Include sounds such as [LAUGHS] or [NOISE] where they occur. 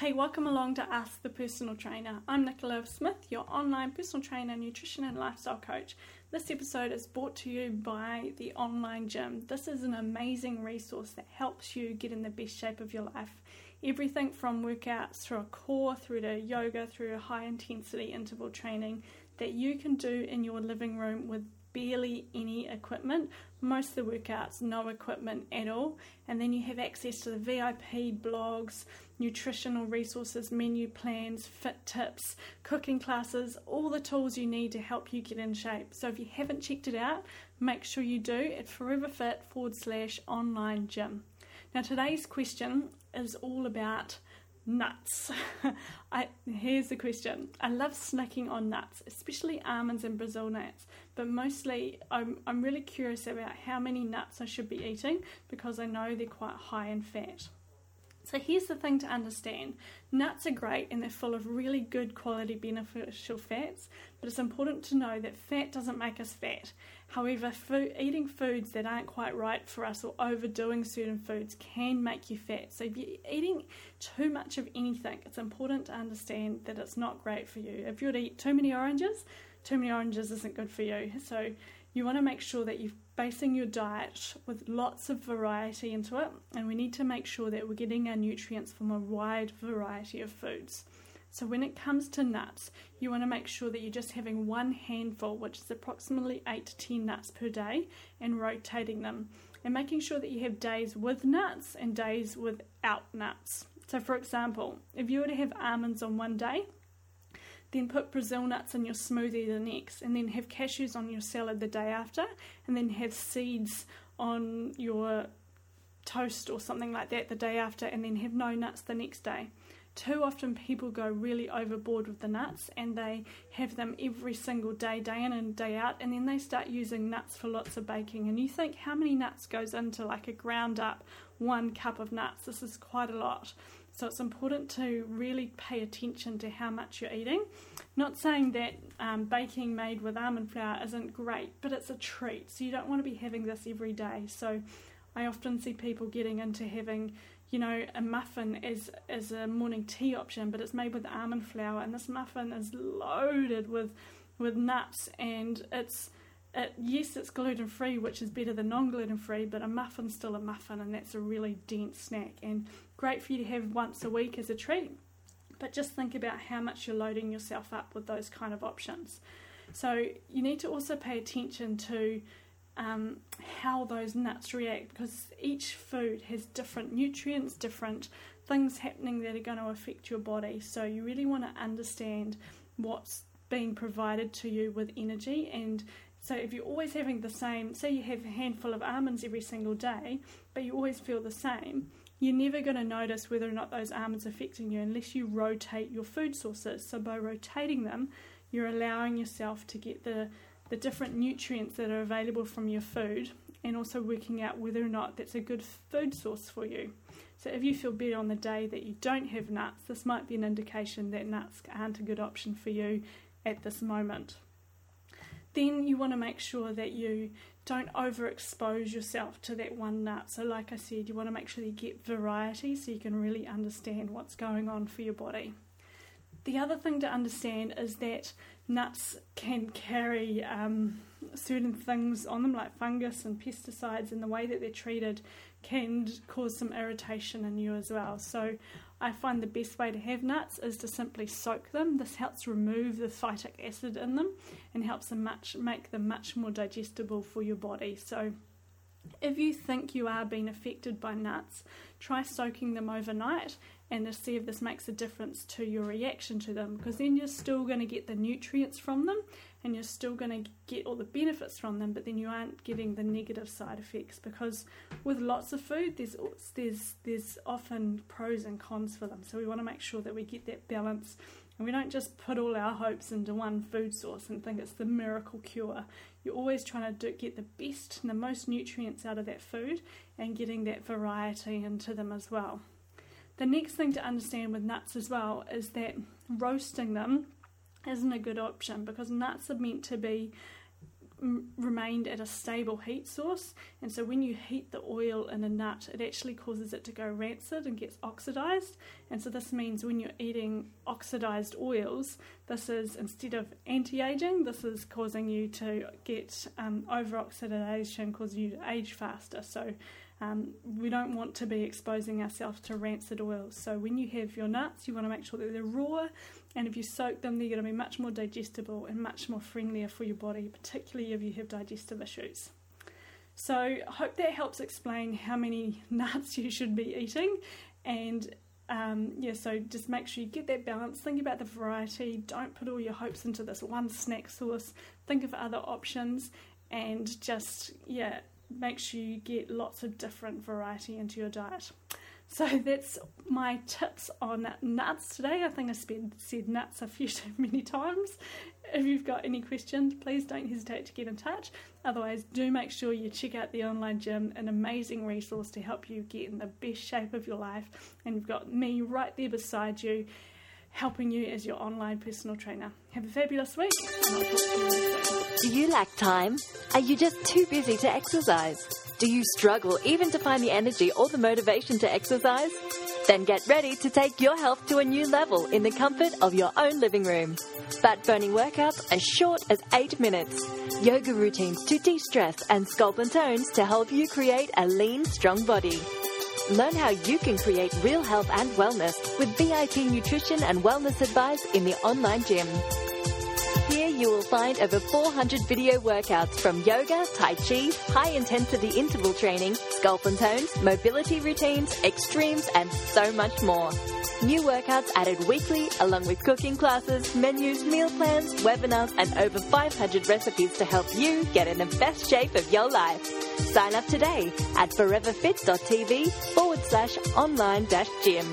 Hey, welcome along to Ask the Personal Trainer. I'm Nicola Smith, your online personal trainer, nutrition, and lifestyle coach. This episode is brought to you by the Online Gym. This is an amazing resource that helps you get in the best shape of your life. Everything from workouts through a core, through to yoga, through high intensity interval training that you can do in your living room with barely any equipment. Most of the workouts, no equipment at all. And then you have access to the VIP blogs, nutritional resources, menu plans, fit tips, cooking classes, all the tools you need to help you get in shape. So if you haven't checked it out, make sure you do at foreverfit forward slash online gym. Now, today's question is all about nuts. [LAUGHS] I, here's the question. I love snacking on nuts, especially almonds and Brazil nuts, but mostly I'm, I'm really curious about how many nuts I should be eating because I know they're quite high in fat. So here's the thing to understand nuts are great and they're full of really good quality beneficial fats, but it's important to know that fat doesn't make us fat. However, food, eating foods that aren't quite right for us or overdoing certain foods can make you fat. So if you're eating too much of anything, it's important to understand that it's not great for you. If you were to eat too many oranges, too many oranges isn't good for you. So you want to make sure that you're basing your diet with lots of variety into it, and we need to make sure that we're getting our nutrients from a wide variety of foods. So, when it comes to nuts, you want to make sure that you're just having one handful, which is approximately 8 to 10 nuts per day, and rotating them, and making sure that you have days with nuts and days without nuts. So, for example, if you were to have almonds on one day, then put Brazil nuts in your smoothie the next, and then have cashews on your salad the day after, and then have seeds on your toast or something like that the day after, and then have no nuts the next day. Too often people go really overboard with the nuts and they have them every single day, day in and day out, and then they start using nuts for lots of baking. And you think, how many nuts goes into like a ground up one cup of nuts? This is quite a lot. So it's important to really pay attention to how much you're eating. Not saying that um, baking made with almond flour isn't great, but it's a treat. So you don't want to be having this every day. So I often see people getting into having, you know, a muffin as as a morning tea option, but it's made with almond flour, and this muffin is loaded with with nuts, and it's it, yes, it's gluten free, which is better than non gluten free, but a muffin's still a muffin, and that's a really dense snack and great for you to have once a week as a treat. But just think about how much you're loading yourself up with those kind of options. So, you need to also pay attention to um, how those nuts react because each food has different nutrients, different things happening that are going to affect your body. So, you really want to understand what's being provided to you with energy and so if you're always having the same, say you have a handful of almonds every single day, but you always feel the same, you're never going to notice whether or not those almonds are affecting you unless you rotate your food sources. So by rotating them, you're allowing yourself to get the the different nutrients that are available from your food and also working out whether or not that's a good food source for you. So if you feel better on the day that you don't have nuts, this might be an indication that nuts aren't a good option for you at this moment then you want to make sure that you don't overexpose yourself to that one nut. So, like I said, you want to make sure you get variety so you can really understand what's going on for your body. The other thing to understand is that nuts can carry um, certain things on them, like fungus and pesticides, and the way that they're treated can cause some irritation in you as well. So, I find the best way to have nuts is to simply soak them. This helps remove the phytic acid in them and helps them much make them much more digestible for your body. So, if you think you are being affected by nuts, try soaking them overnight and to see if this makes a difference to your reaction to them because then you're still going to get the nutrients from them and you're still going to get all the benefits from them but then you aren't getting the negative side effects because with lots of food there's there's there's often pros and cons for them so we want to make sure that we get that balance and we don't just put all our hopes into one food source and think it's the miracle cure. You're always trying to do, get the best and the most nutrients out of that food and getting that variety into them as well. The next thing to understand with nuts as well is that roasting them isn't a good option because nuts are meant to be remained at a stable heat source. And so when you heat the oil in a nut, it actually causes it to go rancid and gets oxidized. And so this means when you're eating oxidized oils, this is instead of anti aging, this is causing you to get um, over oxidation, causing you to age faster. So um, we don't want to be exposing ourselves to rancid oils. So when you have your nuts, you want to make sure that they're raw, and if you soak them, they're going to be much more digestible and much more friendlier for your body, particularly if you have digestive issues. So I hope that helps explain how many [LAUGHS] nuts you should be eating, and um, yeah, so just make sure you get that balance. Think about the variety. Don't put all your hopes into this one snack source. Think of other options, and just yeah, make sure you get lots of different variety into your diet. So that's my tips on nuts today. I think I said nuts a few too [LAUGHS] many times. If you've got any questions, please don't hesitate to get in touch. Otherwise, do make sure you check out the online gym, an amazing resource to help you get in the best shape of your life. And you've got me right there beside you, helping you as your online personal trainer. Have a fabulous week. Do you lack time? Are you just too busy to exercise? Do you struggle even to find the energy or the motivation to exercise? Then get ready to take your health to a new level in the comfort of your own living room. Fat burning workouts as short as 8 minutes. Yoga routines to de stress and sculpt and tones to help you create a lean, strong body. Learn how you can create real health and wellness with VIP nutrition and wellness advice in the online gym. Here you will find over 400 video workouts from yoga, tai chi, high intensity interval training, sculpt and tones, mobility routines, extremes, and so much more. New workouts added weekly, along with cooking classes, menus, meal plans, webinars, and over 500 recipes to help you get in the best shape of your life. Sign up today at foreverfit.tv forward slash online dash gym.